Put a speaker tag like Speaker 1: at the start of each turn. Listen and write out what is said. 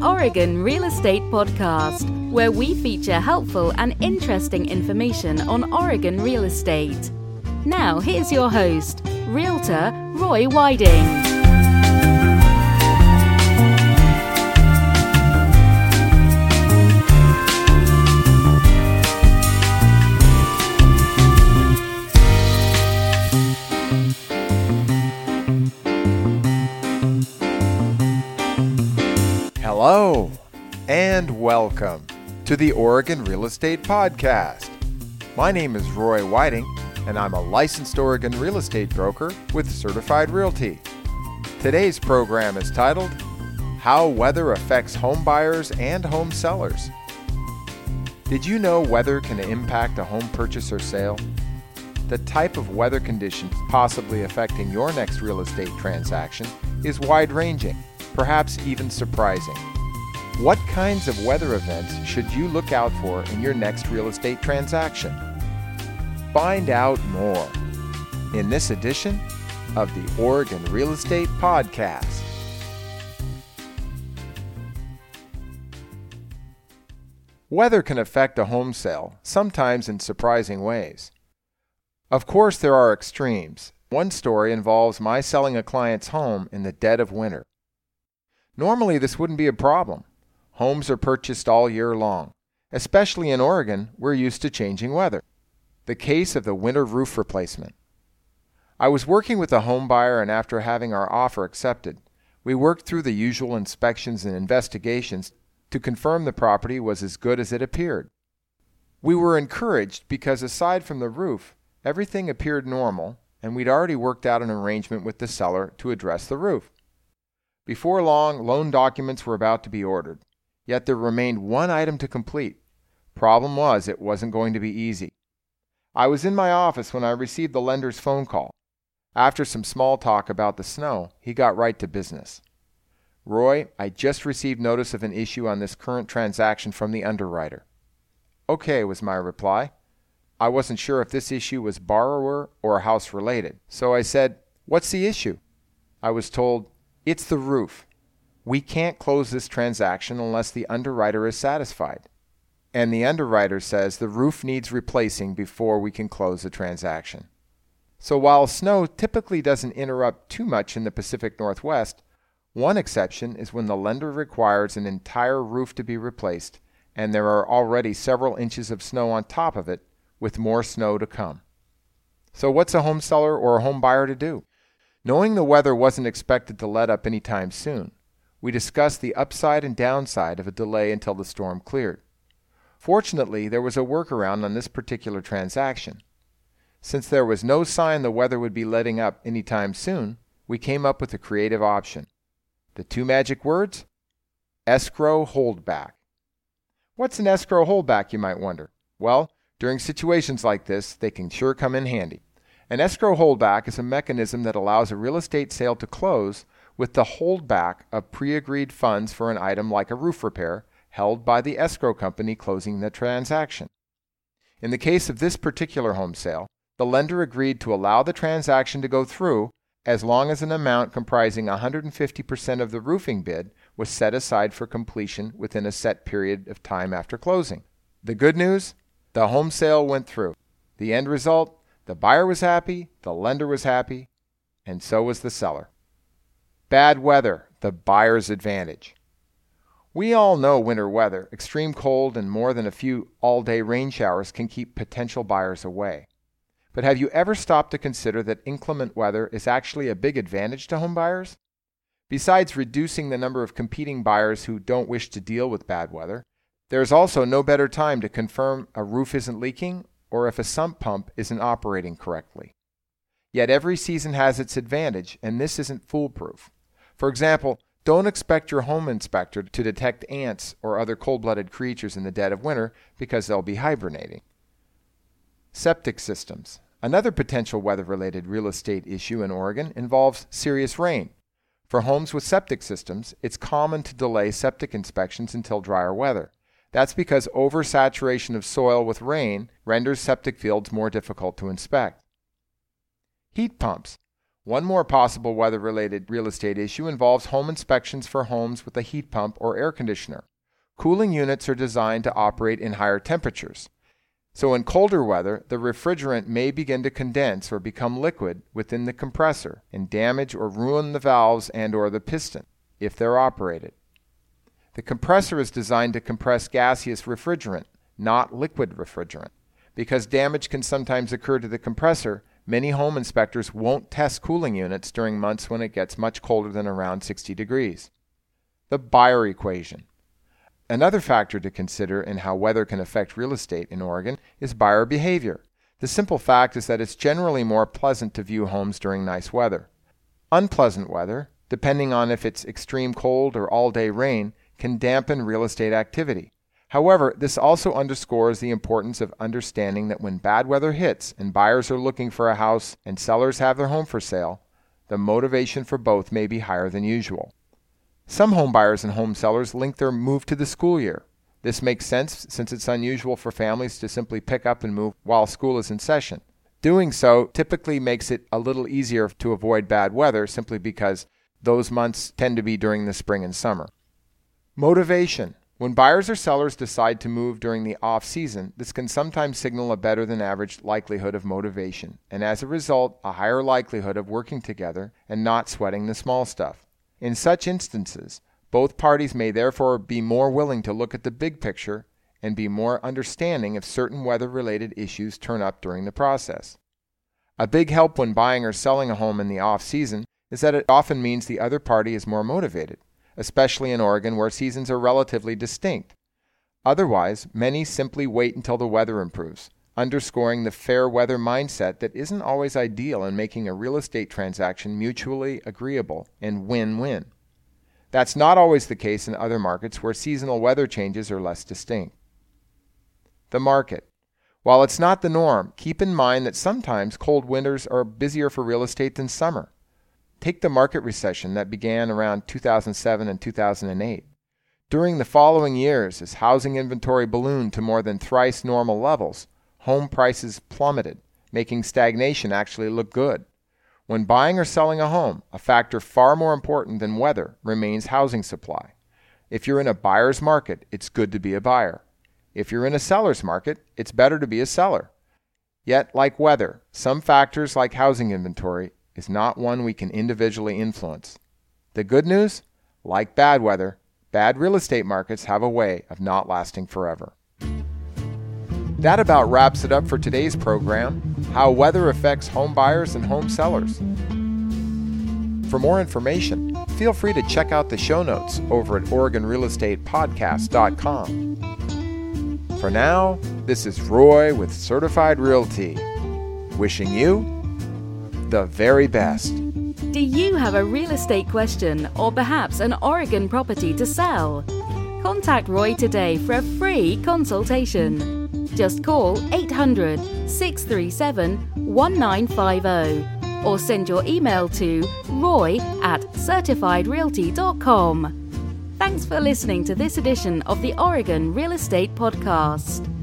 Speaker 1: Oregon Real Estate Podcast, where we feature helpful and interesting information on Oregon real estate. Now, here's your host, Realtor Roy Whiting.
Speaker 2: Hello, and welcome to the Oregon Real Estate Podcast. My name is Roy Whiting, and I'm a licensed Oregon real estate broker with Certified Realty. Today's program is titled How Weather Affects Home Buyers and Home Sellers. Did you know weather can impact a home purchase or sale? The type of weather conditions possibly affecting your next real estate transaction is wide ranging, perhaps even surprising. What kinds of weather events should you look out for in your next real estate transaction? Find out more in this edition of the Oregon Real Estate Podcast. Weather can affect a home sale, sometimes in surprising ways. Of course, there are extremes. One story involves my selling a client's home in the dead of winter. Normally, this wouldn't be a problem. Homes are purchased all year long. Especially in Oregon, we're used to changing weather. The case of the winter roof replacement. I was working with a home buyer, and after having our offer accepted, we worked through the usual inspections and investigations to confirm the property was as good as it appeared. We were encouraged because, aside from the roof, everything appeared normal, and we'd already worked out an arrangement with the seller to address the roof. Before long, loan documents were about to be ordered. Yet there remained one item to complete. Problem was, it wasn't going to be easy. I was in my office when I received the lender's phone call. After some small talk about the snow, he got right to business. Roy, I just received notice of an issue on this current transaction from the underwriter. Okay, was my reply. I wasn't sure if this issue was borrower or house related, so I said, What's the issue? I was told, it's the roof. We can't close this transaction unless the underwriter is satisfied. And the underwriter says the roof needs replacing before we can close the transaction. So while snow typically doesn't interrupt too much in the Pacific Northwest, one exception is when the lender requires an entire roof to be replaced and there are already several inches of snow on top of it, with more snow to come. So, what's a home seller or a home buyer to do? Knowing the weather wasn't expected to let up any time soon, we discussed the upside and downside of a delay until the storm cleared. Fortunately, there was a workaround on this particular transaction. Since there was no sign the weather would be letting up any time soon, we came up with a creative option. The two magic words? Escrow holdback. What's an escrow holdback, you might wonder? Well, during situations like this, they can sure come in handy. An escrow holdback is a mechanism that allows a real estate sale to close with the holdback of pre agreed funds for an item like a roof repair held by the escrow company closing the transaction. In the case of this particular home sale, the lender agreed to allow the transaction to go through as long as an amount comprising 150% of the roofing bid was set aside for completion within a set period of time after closing. The good news? The home sale went through. The end result? The buyer was happy, the lender was happy, and so was the seller. Bad weather, the buyer's advantage. We all know winter weather, extreme cold, and more than a few all day rain showers can keep potential buyers away. But have you ever stopped to consider that inclement weather is actually a big advantage to home buyers? Besides reducing the number of competing buyers who don't wish to deal with bad weather, there is also no better time to confirm a roof isn't leaking or if a sump pump isn't operating correctly. Yet every season has its advantage, and this isn't foolproof. For example, don't expect your home inspector to detect ants or other cold blooded creatures in the dead of winter because they'll be hibernating. Septic systems. Another potential weather related real estate issue in Oregon involves serious rain. For homes with septic systems, it's common to delay septic inspections until drier weather. That's because oversaturation of soil with rain renders septic fields more difficult to inspect. Heat pumps. One more possible weather related real estate issue involves home inspections for homes with a heat pump or air conditioner. Cooling units are designed to operate in higher temperatures. So, in colder weather, the refrigerant may begin to condense or become liquid within the compressor and damage or ruin the valves and or the piston if they're operated. The compressor is designed to compress gaseous refrigerant, not liquid refrigerant. Because damage can sometimes occur to the compressor, many home inspectors won't test cooling units during months when it gets much colder than around 60 degrees. The buyer equation. Another factor to consider in how weather can affect real estate in Oregon is buyer behavior. The simple fact is that it's generally more pleasant to view homes during nice weather. Unpleasant weather, depending on if it's extreme cold or all day rain, can dampen real estate activity. However, this also underscores the importance of understanding that when bad weather hits and buyers are looking for a house and sellers have their home for sale, the motivation for both may be higher than usual. Some home buyers and home sellers link their move to the school year. This makes sense since it's unusual for families to simply pick up and move while school is in session. Doing so typically makes it a little easier to avoid bad weather simply because those months tend to be during the spring and summer. Motivation. When buyers or sellers decide to move during the off season, this can sometimes signal a better than average likelihood of motivation, and as a result, a higher likelihood of working together and not sweating the small stuff. In such instances, both parties may therefore be more willing to look at the big picture and be more understanding if certain weather related issues turn up during the process. A big help when buying or selling a home in the off season is that it often means the other party is more motivated, especially in Oregon where seasons are relatively distinct. Otherwise, many simply wait until the weather improves, underscoring the fair weather mindset that isn't always ideal in making a real estate transaction mutually agreeable and win win. That's not always the case in other markets where seasonal weather changes are less distinct. The market. While it's not the norm, keep in mind that sometimes cold winters are busier for real estate than summer. Take the market recession that began around 2007 and 2008. During the following years, as housing inventory ballooned to more than thrice normal levels, home prices plummeted, making stagnation actually look good. When buying or selling a home, a factor far more important than weather remains housing supply. If you're in a buyer's market, it's good to be a buyer. If you're in a seller's market, it's better to be a seller. Yet, like weather, some factors like housing inventory is not one we can individually influence. The good news? Like bad weather, bad real estate markets have a way of not lasting forever. That about wraps it up for today's program How Weather Affects Home Buyers and Home Sellers. For more information, feel free to check out the show notes over at OregonRealEstatePodcast.com. For now, this is Roy with Certified Realty, wishing you the very best.
Speaker 1: Do you have a real estate question or perhaps an Oregon property to sell? Contact Roy today for a free consultation. Just call 800 637 1950 or send your email to roy at certifiedrealty.com. Thanks for listening to this edition of the Oregon Real Estate Podcast.